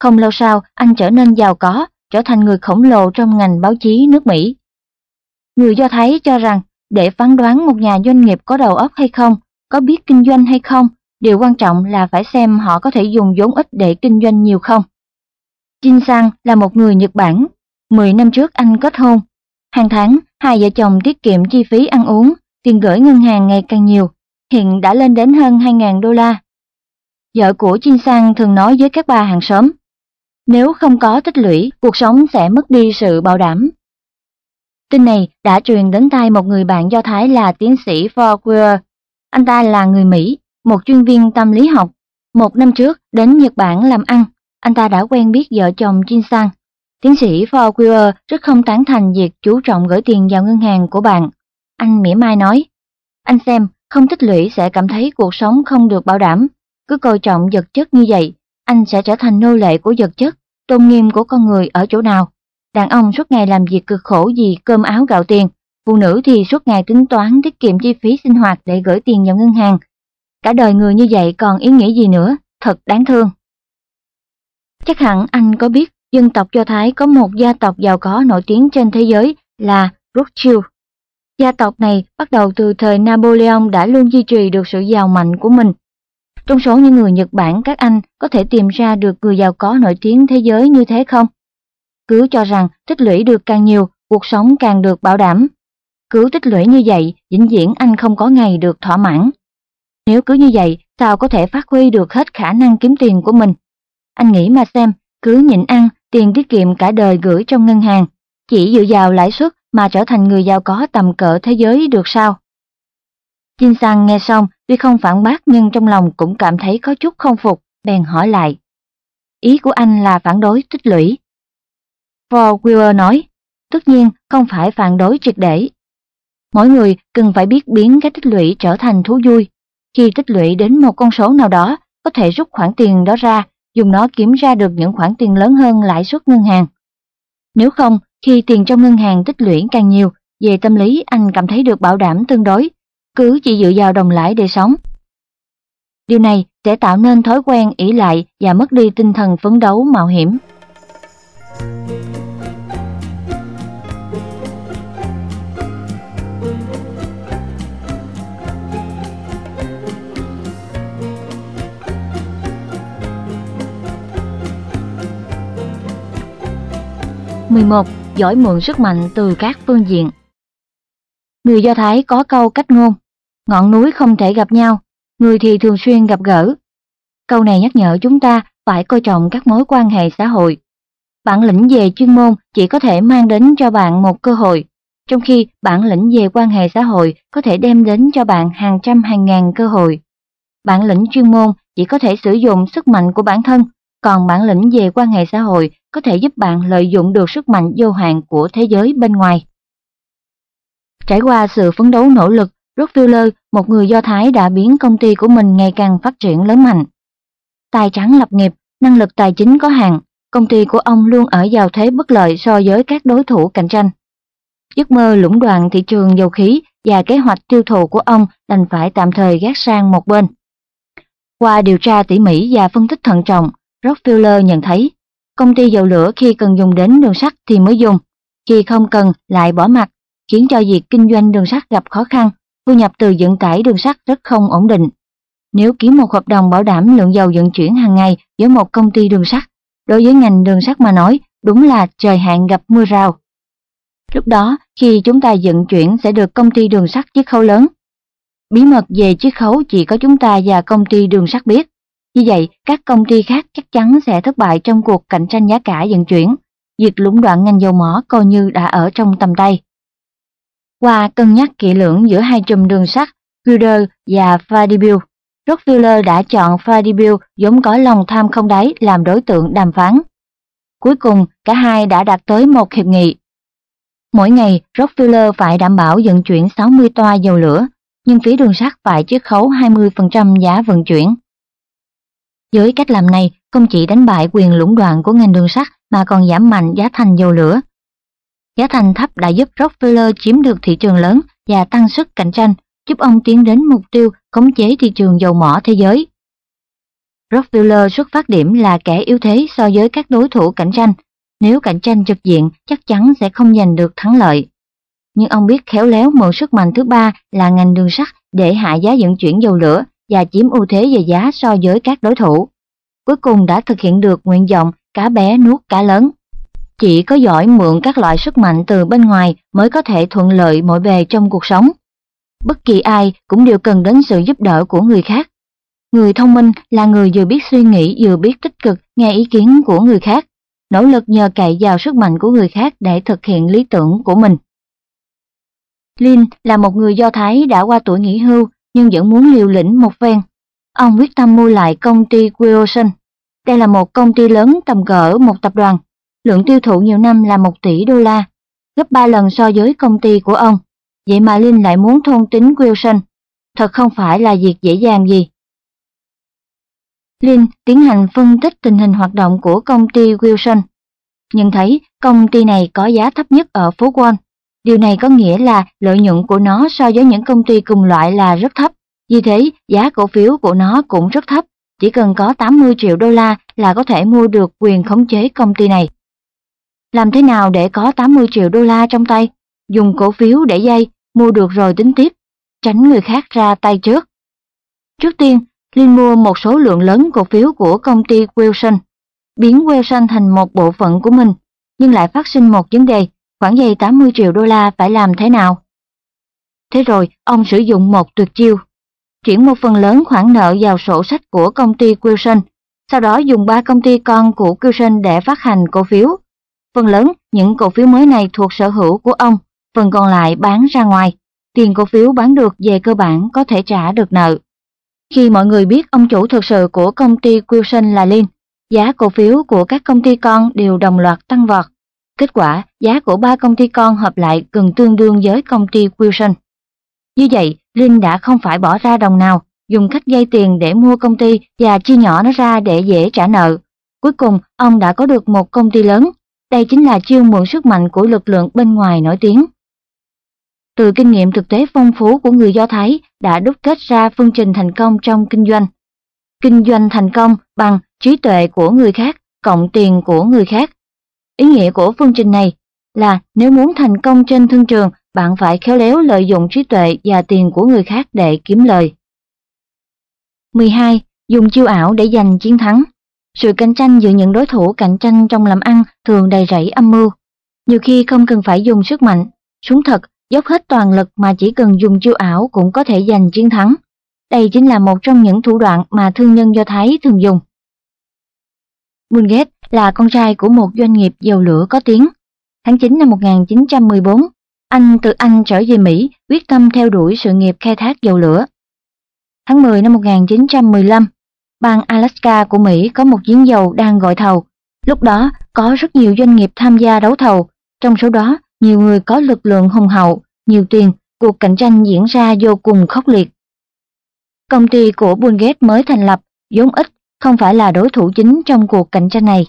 Không lâu sau, anh trở nên giàu có, trở thành người khổng lồ trong ngành báo chí nước Mỹ. Người Do Thái cho rằng, để phán đoán một nhà doanh nghiệp có đầu óc hay không, có biết kinh doanh hay không, điều quan trọng là phải xem họ có thể dùng vốn ít để kinh doanh nhiều không. Jin Sang là một người Nhật Bản. Mười năm trước anh kết hôn. Hàng tháng, hai vợ chồng tiết kiệm chi phí ăn uống, tiền gửi ngân hàng ngày càng nhiều, hiện đã lên đến hơn 2.000 đô la. Vợ của Chin Sang thường nói với các bà hàng xóm, nếu không có tích lũy, cuộc sống sẽ mất đi sự bảo đảm. Tin này đã truyền đến tai một người bạn Do Thái là tiến sĩ Forquer. Anh ta là người Mỹ, một chuyên viên tâm lý học. Một năm trước đến Nhật Bản làm ăn, anh ta đã quen biết vợ chồng Jin Sang. Tiến sĩ Forquer rất không tán thành việc chú trọng gửi tiền vào ngân hàng của bạn. Anh mỉa mai nói, anh xem, không tích lũy sẽ cảm thấy cuộc sống không được bảo đảm. Cứ coi trọng vật chất như vậy, anh sẽ trở thành nô lệ của vật chất, tôn nghiêm của con người ở chỗ nào. Đàn ông suốt ngày làm việc cực khổ vì cơm áo gạo tiền, phụ nữ thì suốt ngày tính toán tiết kiệm chi phí sinh hoạt để gửi tiền vào ngân hàng. Cả đời người như vậy còn ý nghĩa gì nữa, thật đáng thương. Chắc hẳn anh có biết dân tộc Do Thái có một gia tộc giàu có nổi tiếng trên thế giới là Rothschild. Gia tộc này bắt đầu từ thời Napoleon đã luôn duy trì được sự giàu mạnh của mình. Trong số những người Nhật Bản các anh có thể tìm ra được người giàu có nổi tiếng thế giới như thế không? Cứ cho rằng tích lũy được càng nhiều, cuộc sống càng được bảo đảm. Cứ tích lũy như vậy, vĩnh viễn anh không có ngày được thỏa mãn. Nếu cứ như vậy, sao có thể phát huy được hết khả năng kiếm tiền của mình? Anh nghĩ mà xem, cứ nhịn ăn, tiền tiết kiệm cả đời gửi trong ngân hàng, chỉ dựa vào lãi suất mà trở thành người giàu có tầm cỡ thế giới được sao? Jin Sang nghe xong, tuy không phản bác nhưng trong lòng cũng cảm thấy có chút không phục, bèn hỏi lại. Ý của anh là phản đối tích lũy. For Weaver nói, tất nhiên không phải phản đối triệt để. Mỗi người cần phải biết biến cái tích lũy trở thành thú vui. Khi tích lũy đến một con số nào đó, có thể rút khoản tiền đó ra, dùng nó kiếm ra được những khoản tiền lớn hơn lãi suất ngân hàng. Nếu không, khi tiền trong ngân hàng tích lũy càng nhiều, về tâm lý anh cảm thấy được bảo đảm tương đối, cứ chỉ dựa vào đồng lãi để sống. Điều này sẽ tạo nên thói quen ỷ lại và mất đi tinh thần phấn đấu mạo hiểm. 11. Giỏi mượn sức mạnh từ các phương diện Người Do Thái có câu cách ngôn, ngọn núi không thể gặp nhau, người thì thường xuyên gặp gỡ. Câu này nhắc nhở chúng ta phải coi trọng các mối quan hệ xã hội. Bản lĩnh về chuyên môn chỉ có thể mang đến cho bạn một cơ hội, trong khi bản lĩnh về quan hệ xã hội có thể đem đến cho bạn hàng trăm hàng ngàn cơ hội. Bản lĩnh chuyên môn chỉ có thể sử dụng sức mạnh của bản thân, còn bản lĩnh về quan hệ xã hội có thể giúp bạn lợi dụng được sức mạnh vô hạn của thế giới bên ngoài. Trải qua sự phấn đấu nỗ lực, Rockefeller, một người Do Thái đã biến công ty của mình ngày càng phát triển lớn mạnh. Tài trắng lập nghiệp, năng lực tài chính có hạn, công ty của ông luôn ở vào thế bất lợi so với các đối thủ cạnh tranh. Giấc mơ lũng đoạn thị trường dầu khí và kế hoạch tiêu thụ của ông đành phải tạm thời gác sang một bên. Qua điều tra tỉ mỉ và phân tích thận trọng, Rockefeller nhận thấy công ty dầu lửa khi cần dùng đến đường sắt thì mới dùng, khi không cần lại bỏ mặt, khiến cho việc kinh doanh đường sắt gặp khó khăn, thu nhập từ vận tải đường sắt rất không ổn định. Nếu ký một hợp đồng bảo đảm lượng dầu vận chuyển hàng ngày với một công ty đường sắt, đối với ngành đường sắt mà nói, đúng là trời hạn gặp mưa rào. Lúc đó, khi chúng ta vận chuyển sẽ được công ty đường sắt chiết khấu lớn. Bí mật về chiết khấu chỉ có chúng ta và công ty đường sắt biết. Như vậy, các công ty khác chắc chắn sẽ thất bại trong cuộc cạnh tranh giá cả vận chuyển. Việc lũng đoạn ngành dầu mỏ coi như đã ở trong tầm tay. Qua cân nhắc kỹ lưỡng giữa hai chùm đường sắt, Wilder và Fadibil, Rockefeller đã chọn Fadibil giống có lòng tham không đáy làm đối tượng đàm phán. Cuối cùng, cả hai đã đạt tới một hiệp nghị. Mỗi ngày, Rockefeller phải đảm bảo vận chuyển 60 toa dầu lửa, nhưng phía đường sắt phải chiết khấu 20% giá vận chuyển. Với cách làm này, không chỉ đánh bại quyền lũng đoạn của ngành đường sắt mà còn giảm mạnh giá thành dầu lửa. Giá thành thấp đã giúp Rockefeller chiếm được thị trường lớn và tăng sức cạnh tranh, giúp ông tiến đến mục tiêu khống chế thị trường dầu mỏ thế giới. Rockefeller xuất phát điểm là kẻ yếu thế so với các đối thủ cạnh tranh. Nếu cạnh tranh trực diện, chắc chắn sẽ không giành được thắng lợi. Nhưng ông biết khéo léo mượn sức mạnh thứ ba là ngành đường sắt để hạ giá vận chuyển dầu lửa và chiếm ưu thế về giá so với các đối thủ. Cuối cùng đã thực hiện được nguyện vọng cá bé nuốt cá lớn. Chỉ có giỏi mượn các loại sức mạnh từ bên ngoài mới có thể thuận lợi mọi bề trong cuộc sống. Bất kỳ ai cũng đều cần đến sự giúp đỡ của người khác. Người thông minh là người vừa biết suy nghĩ vừa biết tích cực nghe ý kiến của người khác, nỗ lực nhờ cậy vào sức mạnh của người khác để thực hiện lý tưởng của mình. Lin là một người Do Thái đã qua tuổi nghỉ hưu nhưng vẫn muốn liều lĩnh một phen. Ông quyết tâm mua lại công ty Wilson. Đây là một công ty lớn tầm cỡ một tập đoàn, lượng tiêu thụ nhiều năm là 1 tỷ đô la, gấp 3 lần so với công ty của ông. Vậy mà Linh lại muốn thôn tính Wilson. Thật không phải là việc dễ dàng gì. Linh tiến hành phân tích tình hình hoạt động của công ty Wilson. Nhận thấy công ty này có giá thấp nhất ở phố Wall. Điều này có nghĩa là lợi nhuận của nó so với những công ty cùng loại là rất thấp. Vì thế, giá cổ phiếu của nó cũng rất thấp. Chỉ cần có 80 triệu đô la là có thể mua được quyền khống chế công ty này. Làm thế nào để có 80 triệu đô la trong tay? Dùng cổ phiếu để dây, mua được rồi tính tiếp, tránh người khác ra tay trước. Trước tiên, Linh mua một số lượng lớn cổ phiếu của công ty Wilson, biến Wilson thành một bộ phận của mình, nhưng lại phát sinh một vấn đề, khoản dây 80 triệu đô la phải làm thế nào? Thế rồi, ông sử dụng một tuyệt chiêu, chuyển một phần lớn khoản nợ vào sổ sách của công ty Wilson, sau đó dùng ba công ty con của Wilson để phát hành cổ phiếu. Phần lớn những cổ phiếu mới này thuộc sở hữu của ông, phần còn lại bán ra ngoài. Tiền cổ phiếu bán được về cơ bản có thể trả được nợ. Khi mọi người biết ông chủ thực sự của công ty Wilson là Lin, giá cổ phiếu của các công ty con đều đồng loạt tăng vọt. Kết quả, giá của ba công ty con hợp lại gần tương đương với công ty Wilson. Như vậy, Linh đã không phải bỏ ra đồng nào, dùng cách dây tiền để mua công ty và chia nhỏ nó ra để dễ trả nợ. Cuối cùng, ông đã có được một công ty lớn. Đây chính là chiêu mượn sức mạnh của lực lượng bên ngoài nổi tiếng. Từ kinh nghiệm thực tế phong phú của người Do Thái đã đúc kết ra phương trình thành công trong kinh doanh. Kinh doanh thành công bằng trí tuệ của người khác cộng tiền của người khác. Ý nghĩa của phương trình này là nếu muốn thành công trên thương trường, bạn phải khéo léo lợi dụng trí tuệ và tiền của người khác để kiếm lời. 12. Dùng chiêu ảo để giành chiến thắng. Sự cạnh tranh giữa những đối thủ cạnh tranh trong làm ăn thường đầy rẫy âm mưu. Nhiều khi không cần phải dùng sức mạnh, súng thật, dốc hết toàn lực mà chỉ cần dùng chiêu ảo cũng có thể giành chiến thắng. Đây chính là một trong những thủ đoạn mà thương nhân Do Thái thường dùng. Bill là con trai của một doanh nghiệp dầu lửa có tiếng. Tháng 9 năm 1914, anh từ Anh trở về Mỹ quyết tâm theo đuổi sự nghiệp khai thác dầu lửa. Tháng 10 năm 1915, bang Alaska của Mỹ có một giếng dầu đang gọi thầu. Lúc đó có rất nhiều doanh nghiệp tham gia đấu thầu, trong số đó nhiều người có lực lượng hùng hậu, nhiều tiền, cuộc cạnh tranh diễn ra vô cùng khốc liệt. Công ty của Bill Gates mới thành lập, vốn ít, không phải là đối thủ chính trong cuộc cạnh tranh này.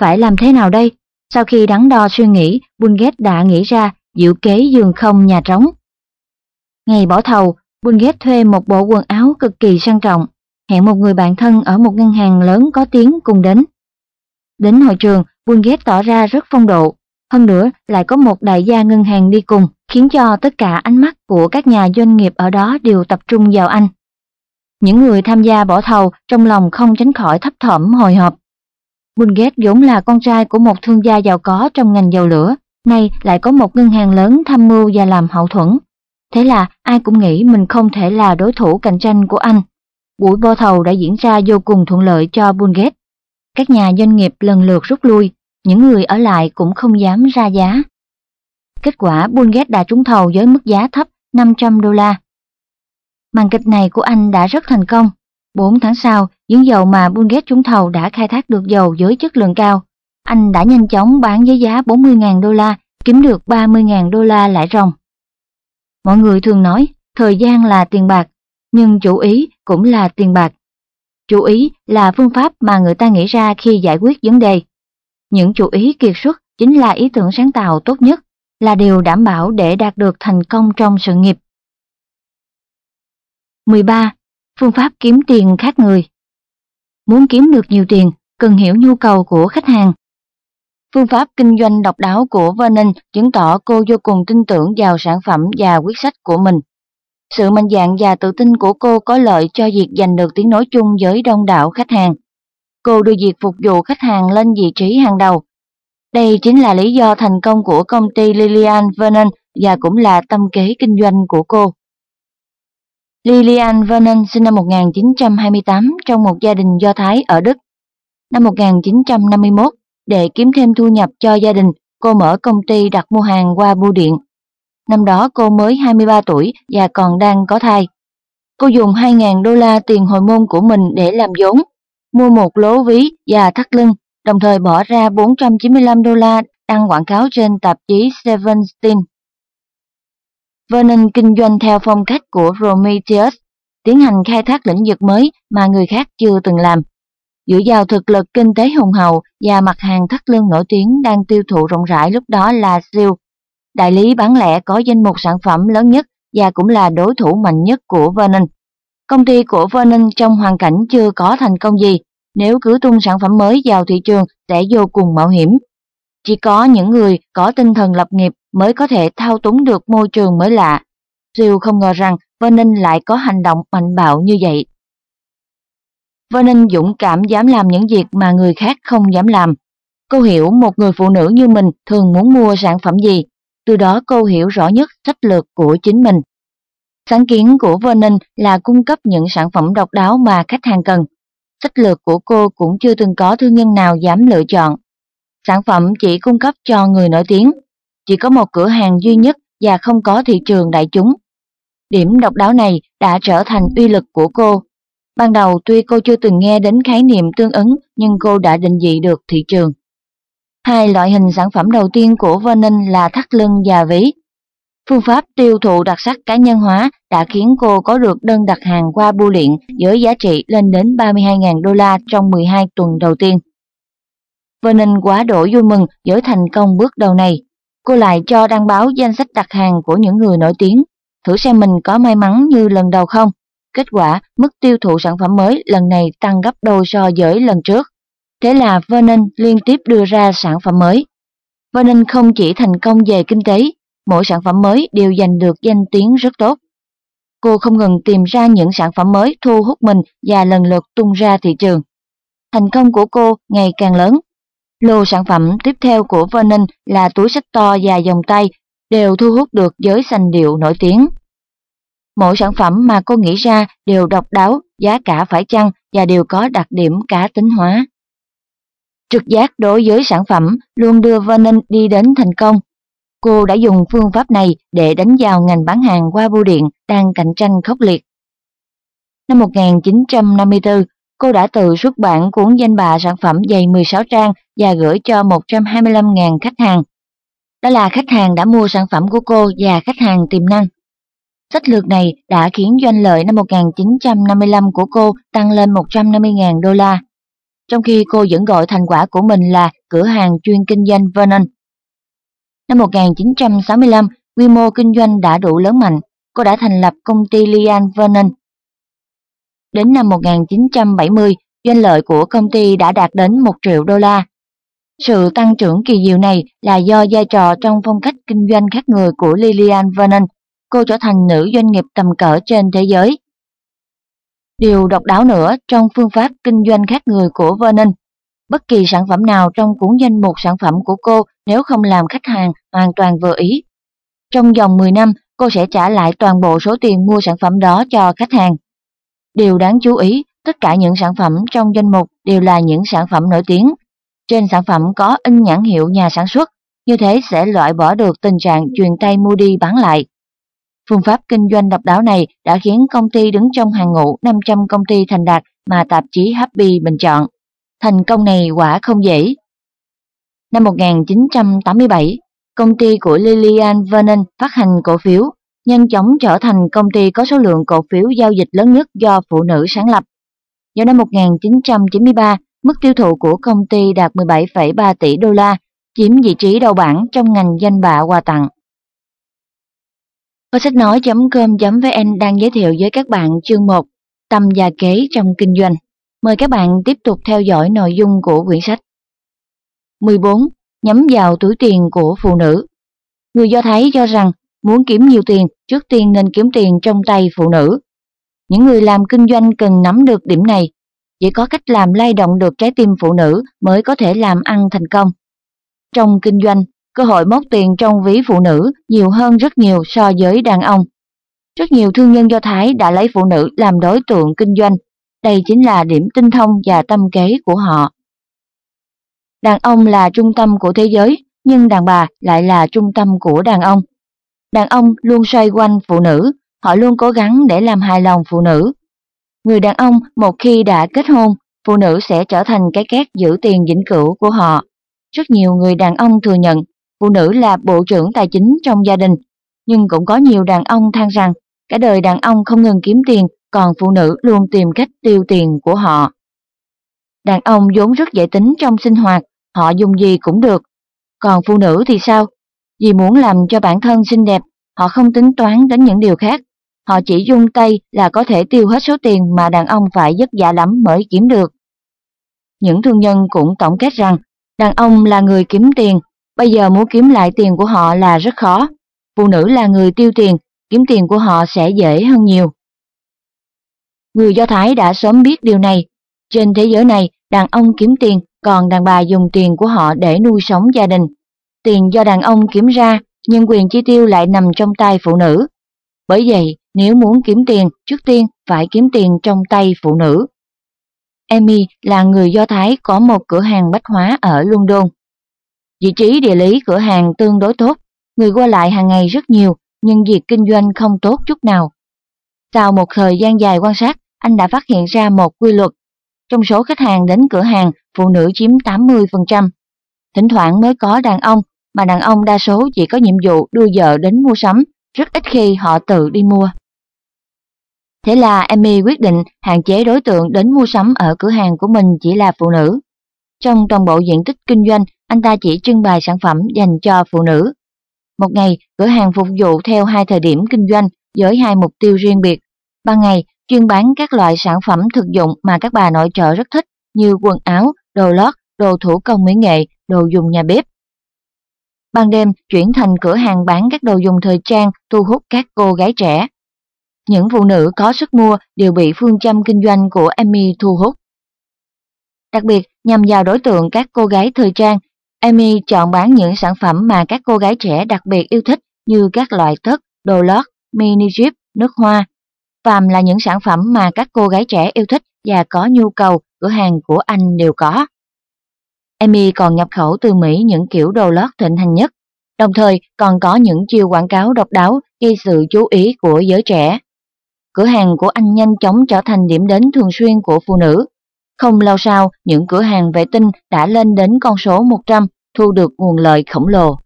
Phải làm thế nào đây? Sau khi đắn đo suy nghĩ, Bunget đã nghĩ ra diệu kế giường không nhà trống. Ngày bỏ thầu, Bunget thuê một bộ quần áo cực kỳ sang trọng, hẹn một người bạn thân ở một ngân hàng lớn có tiếng cùng đến. Đến hội trường, Bunget tỏ ra rất phong độ, hơn nữa lại có một đại gia ngân hàng đi cùng, khiến cho tất cả ánh mắt của các nhà doanh nghiệp ở đó đều tập trung vào anh. Những người tham gia bỏ thầu trong lòng không tránh khỏi thấp thỏm hồi hộp. Bunget vốn là con trai của một thương gia giàu có trong ngành dầu lửa, nay lại có một ngân hàng lớn tham mưu và làm hậu thuẫn. Thế là ai cũng nghĩ mình không thể là đối thủ cạnh tranh của anh. Buổi bo thầu đã diễn ra vô cùng thuận lợi cho Bunget. Các nhà doanh nghiệp lần lượt rút lui, những người ở lại cũng không dám ra giá. Kết quả Bunget đã trúng thầu với mức giá thấp 500 đô la. Màn kịch này của anh đã rất thành công. 4 tháng sau, những dầu mà Bill trúng thầu đã khai thác được dầu với chất lượng cao. Anh đã nhanh chóng bán với giá 40.000 đô la, kiếm được 30.000 đô la lãi ròng. Mọi người thường nói, thời gian là tiền bạc, nhưng chủ ý cũng là tiền bạc. Chủ ý là phương pháp mà người ta nghĩ ra khi giải quyết vấn đề. những chủ ý kiệt xuất chính là ý tưởng sáng tạo tốt nhất, là điều đảm bảo để đạt được thành công trong sự nghiệp. 13. Phương pháp kiếm tiền khác người Muốn kiếm được nhiều tiền, cần hiểu nhu cầu của khách hàng. Phương pháp kinh doanh độc đáo của Vernon chứng tỏ cô vô cùng tin tưởng vào sản phẩm và quyết sách của mình. Sự mạnh dạn và tự tin của cô có lợi cho việc giành được tiếng nói chung với đông đảo khách hàng. Cô đưa việc phục vụ khách hàng lên vị trí hàng đầu. Đây chính là lý do thành công của công ty Lillian Vernon và cũng là tâm kế kinh doanh của cô. Lillian Vernon sinh năm 1928 trong một gia đình Do Thái ở Đức. Năm 1951, để kiếm thêm thu nhập cho gia đình, cô mở công ty đặt mua hàng qua bưu điện. Năm đó cô mới 23 tuổi và còn đang có thai. Cô dùng 2.000 đô la tiền hồi môn của mình để làm vốn, mua một lố ví và thắt lưng, đồng thời bỏ ra 495 đô la đăng quảng cáo trên tạp chí Seventeen. Vernon kinh doanh theo phong cách của Prometheus, tiến hành khai thác lĩnh vực mới mà người khác chưa từng làm. Dựa vào thực lực kinh tế hùng hậu và mặt hàng thắt lưng nổi tiếng đang tiêu thụ rộng rãi lúc đó là siêu. Đại lý bán lẻ có danh mục sản phẩm lớn nhất và cũng là đối thủ mạnh nhất của Vernon. Công ty của Vernon trong hoàn cảnh chưa có thành công gì, nếu cứ tung sản phẩm mới vào thị trường sẽ vô cùng mạo hiểm. Chỉ có những người có tinh thần lập nghiệp mới có thể thao túng được môi trường mới lạ. Siêu không ngờ rằng Vernon lại có hành động mạnh bạo như vậy. Vernon dũng cảm dám làm những việc mà người khác không dám làm. Cô hiểu một người phụ nữ như mình thường muốn mua sản phẩm gì, từ đó cô hiểu rõ nhất sách lược của chính mình. Sáng kiến của Vernon là cung cấp những sản phẩm độc đáo mà khách hàng cần. Sách lược của cô cũng chưa từng có thương nhân nào dám lựa chọn. Sản phẩm chỉ cung cấp cho người nổi tiếng, chỉ có một cửa hàng duy nhất và không có thị trường đại chúng. Điểm độc đáo này đã trở thành uy lực của cô. Ban đầu tuy cô chưa từng nghe đến khái niệm tương ứng nhưng cô đã định vị được thị trường. Hai loại hình sản phẩm đầu tiên của Vernon là thắt lưng và ví. Phương pháp tiêu thụ đặc sắc cá nhân hóa đã khiến cô có được đơn đặt hàng qua bưu điện với giá trị lên đến 32.000 đô la trong 12 tuần đầu tiên. Vernon quá độ vui mừng với thành công bước đầu này. Cô lại cho đăng báo danh sách đặt hàng của những người nổi tiếng, thử xem mình có may mắn như lần đầu không. Kết quả, mức tiêu thụ sản phẩm mới lần này tăng gấp đôi so với lần trước. Thế là Vernon liên tiếp đưa ra sản phẩm mới. Vernon không chỉ thành công về kinh tế, mỗi sản phẩm mới đều giành được danh tiếng rất tốt. Cô không ngừng tìm ra những sản phẩm mới thu hút mình và lần lượt tung ra thị trường. Thành công của cô ngày càng lớn. Lô sản phẩm tiếp theo của Vernon là túi sách to và vòng tay đều thu hút được giới sành điệu nổi tiếng. Mỗi sản phẩm mà cô nghĩ ra đều độc đáo, giá cả phải chăng và đều có đặc điểm cá tính hóa. Trực giác đối với sản phẩm luôn đưa Vernon đi đến thành công. Cô đã dùng phương pháp này để đánh vào ngành bán hàng qua bưu điện đang cạnh tranh khốc liệt. Năm 1954, cô đã tự xuất bản cuốn danh bạ sản phẩm dày 16 trang và gửi cho 125.000 khách hàng. Đó là khách hàng đã mua sản phẩm của cô và khách hàng tiềm năng. Sách lược này đã khiến doanh lợi năm 1955 của cô tăng lên 150.000 đô la trong khi cô vẫn gọi thành quả của mình là cửa hàng chuyên kinh doanh Vernon. Năm 1965, quy mô kinh doanh đã đủ lớn mạnh, cô đã thành lập công ty Lian Vernon. Đến năm 1970, doanh lợi của công ty đã đạt đến 1 triệu đô la. Sự tăng trưởng kỳ diệu này là do vai trò trong phong cách kinh doanh khác người của Lillian Vernon. Cô trở thành nữ doanh nghiệp tầm cỡ trên thế giới Điều độc đáo nữa trong phương pháp kinh doanh khác người của Vernon, bất kỳ sản phẩm nào trong cuốn danh mục sản phẩm của cô nếu không làm khách hàng hoàn toàn vừa ý. Trong vòng 10 năm, cô sẽ trả lại toàn bộ số tiền mua sản phẩm đó cho khách hàng. Điều đáng chú ý, tất cả những sản phẩm trong danh mục đều là những sản phẩm nổi tiếng. Trên sản phẩm có in nhãn hiệu nhà sản xuất, như thế sẽ loại bỏ được tình trạng truyền tay mua đi bán lại. Phương pháp kinh doanh độc đáo này đã khiến công ty đứng trong hàng ngũ 500 công ty thành đạt mà tạp chí Happy bình chọn. Thành công này quả không dễ. Năm 1987, công ty của Lillian Vernon phát hành cổ phiếu, nhanh chóng trở thành công ty có số lượng cổ phiếu giao dịch lớn nhất do phụ nữ sáng lập. Vào năm 1993, mức tiêu thụ của công ty đạt 17,3 tỷ đô la, chiếm vị trí đầu bảng trong ngành danh bạ quà tặng. Kho sách nói.com.vn đang giới thiệu với các bạn chương 1 Tâm và kế trong kinh doanh. Mời các bạn tiếp tục theo dõi nội dung của quyển sách. 14. Nhắm vào túi tiền của phụ nữ Người Do Thái cho rằng muốn kiếm nhiều tiền, trước tiên nên kiếm tiền trong tay phụ nữ. Những người làm kinh doanh cần nắm được điểm này. Chỉ có cách làm lay động được trái tim phụ nữ mới có thể làm ăn thành công. Trong kinh doanh, cơ hội móc tiền trong ví phụ nữ nhiều hơn rất nhiều so với đàn ông. Rất nhiều thương nhân Do Thái đã lấy phụ nữ làm đối tượng kinh doanh. Đây chính là điểm tinh thông và tâm kế của họ. Đàn ông là trung tâm của thế giới, nhưng đàn bà lại là trung tâm của đàn ông. Đàn ông luôn xoay quanh phụ nữ, họ luôn cố gắng để làm hài lòng phụ nữ. Người đàn ông một khi đã kết hôn, phụ nữ sẽ trở thành cái két giữ tiền vĩnh cửu của họ. Rất nhiều người đàn ông thừa nhận phụ nữ là bộ trưởng tài chính trong gia đình, nhưng cũng có nhiều đàn ông than rằng cả đời đàn ông không ngừng kiếm tiền, còn phụ nữ luôn tìm cách tiêu tiền của họ. Đàn ông vốn rất dễ tính trong sinh hoạt, họ dùng gì cũng được. Còn phụ nữ thì sao? Vì muốn làm cho bản thân xinh đẹp, họ không tính toán đến những điều khác. Họ chỉ dung tay là có thể tiêu hết số tiền mà đàn ông phải vất vả lắm mới kiếm được. Những thương nhân cũng tổng kết rằng, đàn ông là người kiếm tiền, bây giờ muốn kiếm lại tiền của họ là rất khó. Phụ nữ là người tiêu tiền, kiếm tiền của họ sẽ dễ hơn nhiều. Người Do Thái đã sớm biết điều này. Trên thế giới này, đàn ông kiếm tiền, còn đàn bà dùng tiền của họ để nuôi sống gia đình. Tiền do đàn ông kiếm ra, nhưng quyền chi tiêu lại nằm trong tay phụ nữ. Bởi vậy, nếu muốn kiếm tiền, trước tiên phải kiếm tiền trong tay phụ nữ. emmy là người Do Thái có một cửa hàng bách hóa ở London. Vị trí địa lý cửa hàng tương đối tốt, người qua lại hàng ngày rất nhiều, nhưng việc kinh doanh không tốt chút nào. Sau một thời gian dài quan sát, anh đã phát hiện ra một quy luật. Trong số khách hàng đến cửa hàng, phụ nữ chiếm 80%. Thỉnh thoảng mới có đàn ông, mà đàn ông đa số chỉ có nhiệm vụ đưa vợ đến mua sắm, rất ít khi họ tự đi mua. Thế là Amy quyết định hạn chế đối tượng đến mua sắm ở cửa hàng của mình chỉ là phụ nữ. Trong toàn bộ diện tích kinh doanh, anh ta chỉ trưng bày sản phẩm dành cho phụ nữ. Một ngày, cửa hàng phục vụ theo hai thời điểm kinh doanh với hai mục tiêu riêng biệt. Ban ngày, chuyên bán các loại sản phẩm thực dụng mà các bà nội trợ rất thích như quần áo, đồ lót, đồ thủ công mỹ nghệ, đồ dùng nhà bếp. Ban đêm chuyển thành cửa hàng bán các đồ dùng thời trang thu hút các cô gái trẻ. Những phụ nữ có sức mua đều bị phương châm kinh doanh của Amy thu hút. Đặc biệt, nhằm vào đối tượng các cô gái thời trang, Amy chọn bán những sản phẩm mà các cô gái trẻ đặc biệt yêu thích như các loại tất, đồ lót, mini jeep, nước hoa. Phàm là những sản phẩm mà các cô gái trẻ yêu thích và có nhu cầu, cửa hàng của anh đều có. Amy còn nhập khẩu từ Mỹ những kiểu đồ lót thịnh hành nhất, đồng thời còn có những chiêu quảng cáo độc đáo gây sự chú ý của giới trẻ. Cửa hàng của anh nhanh chóng trở thành điểm đến thường xuyên của phụ nữ. Không lâu sau, những cửa hàng vệ tinh đã lên đến con số 100, thu được nguồn lợi khổng lồ.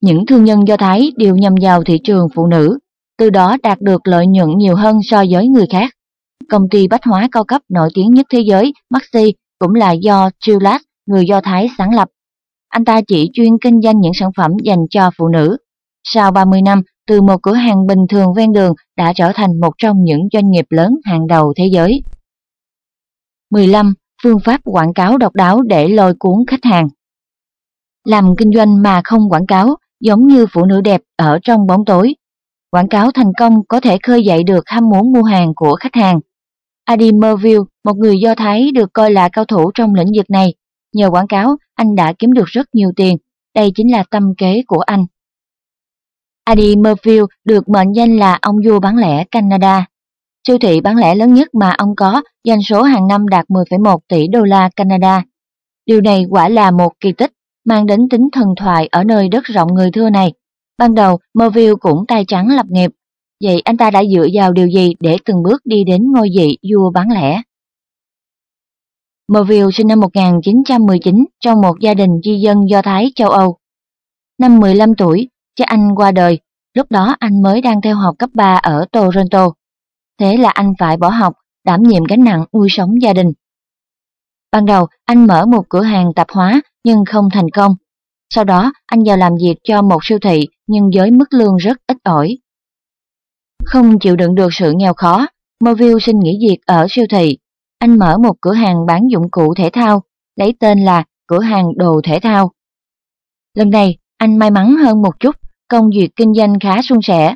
Những thương nhân Do Thái đều nhằm vào thị trường phụ nữ, từ đó đạt được lợi nhuận nhiều hơn so với người khác. Công ty bách hóa cao cấp nổi tiếng nhất thế giới, Maxi, cũng là do Gillette người Do Thái sáng lập. Anh ta chỉ chuyên kinh doanh những sản phẩm dành cho phụ nữ. Sau 30 năm, từ một cửa hàng bình thường ven đường đã trở thành một trong những doanh nghiệp lớn hàng đầu thế giới. 15. Phương pháp quảng cáo độc đáo để lôi cuốn khách hàng Làm kinh doanh mà không quảng cáo, giống như phụ nữ đẹp ở trong bóng tối. Quảng cáo thành công có thể khơi dậy được ham muốn mua hàng của khách hàng. Adi Merville, một người Do Thái được coi là cao thủ trong lĩnh vực này. Nhờ quảng cáo, anh đã kiếm được rất nhiều tiền. Đây chính là tâm kế của anh. Adi Merville được mệnh danh là ông vua bán lẻ Canada. Siêu thị bán lẻ lớn nhất mà ông có, doanh số hàng năm đạt 10,1 tỷ đô la Canada. Điều này quả là một kỳ tích, mang đến tính thần thoại ở nơi đất rộng người thưa này. Ban đầu, Merville cũng tay trắng lập nghiệp. Vậy anh ta đã dựa vào điều gì để từng bước đi đến ngôi vị vua bán lẻ? Merville sinh năm 1919 trong một gia đình di dân Do Thái châu Âu. Năm 15 tuổi, cha anh qua đời, lúc đó anh mới đang theo học cấp 3 ở Toronto. Thế là anh phải bỏ học, đảm nhiệm gánh nặng nuôi sống gia đình. Ban đầu anh mở một cửa hàng tạp hóa nhưng không thành công. Sau đó anh vào làm việc cho một siêu thị nhưng với mức lương rất ít ỏi. Không chịu đựng được sự nghèo khó, Merville xin nghỉ việc ở siêu thị. Anh mở một cửa hàng bán dụng cụ thể thao, lấy tên là cửa hàng đồ thể thao. Lần này, anh may mắn hơn một chút, công việc kinh doanh khá suôn sẻ.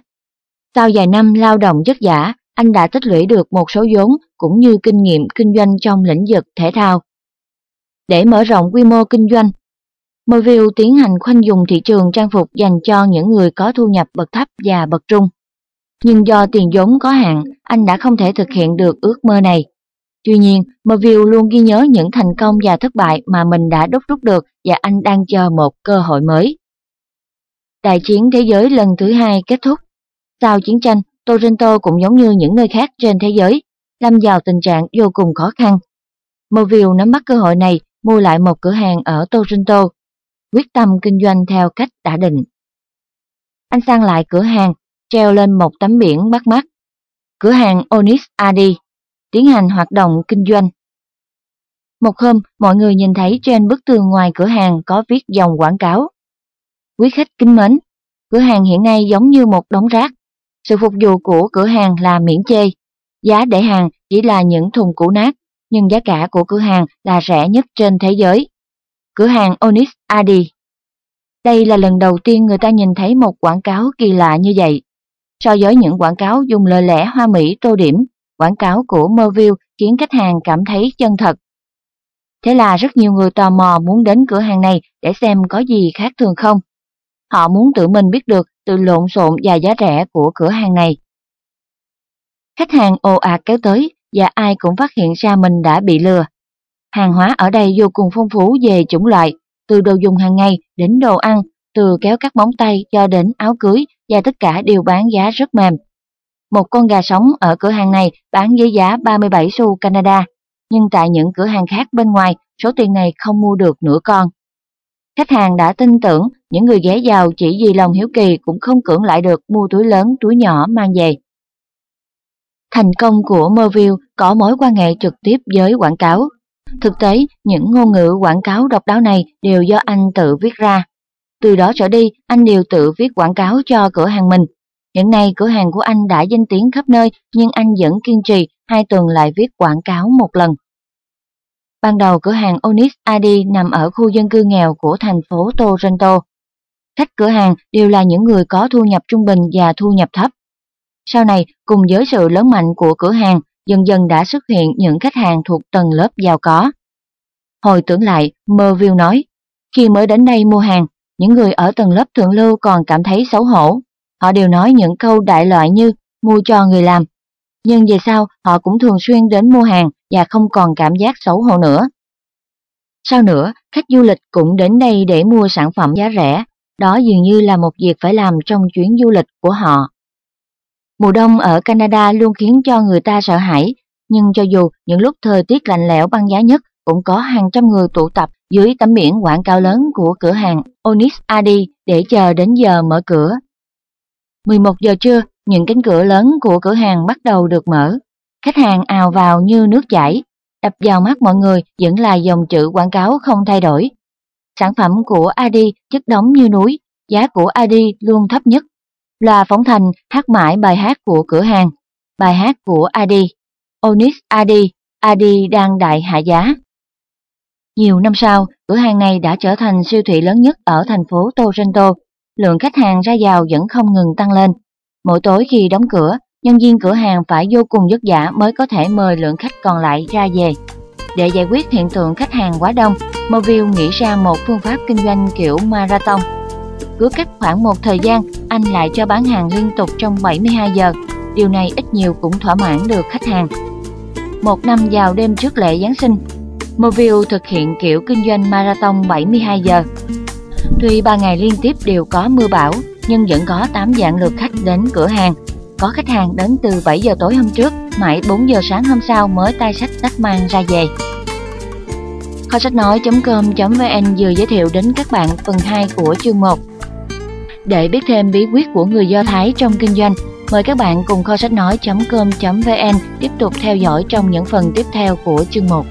Sau vài năm lao động vất vả, anh đã tích lũy được một số vốn cũng như kinh nghiệm kinh doanh trong lĩnh vực thể thao. Để mở rộng quy mô kinh doanh, Morville tiến hành khoanh dùng thị trường trang phục dành cho những người có thu nhập bậc thấp và bậc trung. Nhưng do tiền vốn có hạn, anh đã không thể thực hiện được ước mơ này. Tuy nhiên, Morville luôn ghi nhớ những thành công và thất bại mà mình đã đúc rút được và anh đang chờ một cơ hội mới. Đại chiến thế giới lần thứ hai kết thúc. Sau chiến tranh, Toronto cũng giống như những nơi khác trên thế giới, lâm vào tình trạng vô cùng khó khăn. Morville nắm bắt cơ hội này mua lại một cửa hàng ở Toronto, quyết tâm kinh doanh theo cách đã định. Anh sang lại cửa hàng, treo lên một tấm biển bắt mắt. Cửa hàng Onyx Adi, tiến hành hoạt động kinh doanh. Một hôm, mọi người nhìn thấy trên bức tường ngoài cửa hàng có viết dòng quảng cáo. Quý khách kính mến, cửa hàng hiện nay giống như một đống rác. Sự phục vụ của cửa hàng là miễn chê. Giá để hàng chỉ là những thùng cũ nát, nhưng giá cả của cửa hàng là rẻ nhất trên thế giới. Cửa hàng Onyx Adi Đây là lần đầu tiên người ta nhìn thấy một quảng cáo kỳ lạ như vậy. So với những quảng cáo dùng lời lẽ hoa mỹ tô điểm, quảng cáo của Merville khiến khách hàng cảm thấy chân thật. Thế là rất nhiều người tò mò muốn đến cửa hàng này để xem có gì khác thường không. Họ muốn tự mình biết được sự lộn xộn và giá rẻ của cửa hàng này. Khách hàng ồ ạt kéo tới và ai cũng phát hiện ra mình đã bị lừa. Hàng hóa ở đây vô cùng phong phú về chủng loại, từ đồ dùng hàng ngày đến đồ ăn, từ kéo cắt móng tay cho đến áo cưới và tất cả đều bán giá rất mềm. Một con gà sống ở cửa hàng này bán với giá 37 xu Canada, nhưng tại những cửa hàng khác bên ngoài, số tiền này không mua được nửa con. Khách hàng đã tin tưởng những người ghé giàu chỉ vì lòng hiếu kỳ cũng không cưỡng lại được mua túi lớn túi nhỏ mang về. Thành công của Merville có mối quan hệ trực tiếp với quảng cáo. Thực tế, những ngôn ngữ quảng cáo độc đáo này đều do anh tự viết ra. Từ đó trở đi, anh đều tự viết quảng cáo cho cửa hàng mình. Hiện nay cửa hàng của anh đã danh tiếng khắp nơi, nhưng anh vẫn kiên trì hai tuần lại viết quảng cáo một lần. Ban đầu cửa hàng Onyx ID nằm ở khu dân cư nghèo của thành phố Toronto. Khách cửa hàng đều là những người có thu nhập trung bình và thu nhập thấp. Sau này, cùng với sự lớn mạnh của cửa hàng, dần dần đã xuất hiện những khách hàng thuộc tầng lớp giàu có. Hồi tưởng lại, Merville nói, khi mới đến đây mua hàng, những người ở tầng lớp thượng lưu còn cảm thấy xấu hổ. Họ đều nói những câu đại loại như mua cho người làm. Nhưng về sau, họ cũng thường xuyên đến mua hàng và không còn cảm giác xấu hổ nữa. Sau nữa, khách du lịch cũng đến đây để mua sản phẩm giá rẻ. Đó dường như là một việc phải làm trong chuyến du lịch của họ. Mùa đông ở Canada luôn khiến cho người ta sợ hãi, nhưng cho dù những lúc thời tiết lạnh lẽo băng giá nhất, cũng có hàng trăm người tụ tập dưới tấm biển quảng cáo lớn của cửa hàng Onis Adi để chờ đến giờ mở cửa. 11 giờ trưa, những cánh cửa lớn của cửa hàng bắt đầu được mở. Khách hàng ào vào như nước chảy, đập vào mắt mọi người vẫn là dòng chữ quảng cáo không thay đổi. Sản phẩm của Adi chất đóng như núi, giá của Adi luôn thấp nhất. Loa phóng thanh hát mãi bài hát của cửa hàng, bài hát của Adi. Onis Adi, Adi đang đại hạ giá. Nhiều năm sau, cửa hàng này đã trở thành siêu thị lớn nhất ở thành phố Toronto. Lượng khách hàng ra vào vẫn không ngừng tăng lên. Mỗi tối khi đóng cửa, nhân viên cửa hàng phải vô cùng vất vả mới có thể mời lượng khách còn lại ra về. Để giải quyết hiện tượng khách hàng quá đông, Mobile nghĩ ra một phương pháp kinh doanh kiểu marathon. Cứ cách khoảng một thời gian, anh lại cho bán hàng liên tục trong 72 giờ. Điều này ít nhiều cũng thỏa mãn được khách hàng. Một năm vào đêm trước lễ Giáng sinh, Mobile thực hiện kiểu kinh doanh marathon 72 giờ. Tuy 3 ngày liên tiếp đều có mưa bão, nhưng vẫn có 8 dạng lượt khách đến cửa hàng. Có khách hàng đến từ 7 giờ tối hôm trước, mãi 4 giờ sáng hôm sau mới tay sách tách mang ra về. Kho sách nói.com.vn vừa giới thiệu đến các bạn phần 2 của chương 1. Để biết thêm bí quyết của người Do Thái trong kinh doanh, mời các bạn cùng kho sách nói.com.vn tiếp tục theo dõi trong những phần tiếp theo của chương 1.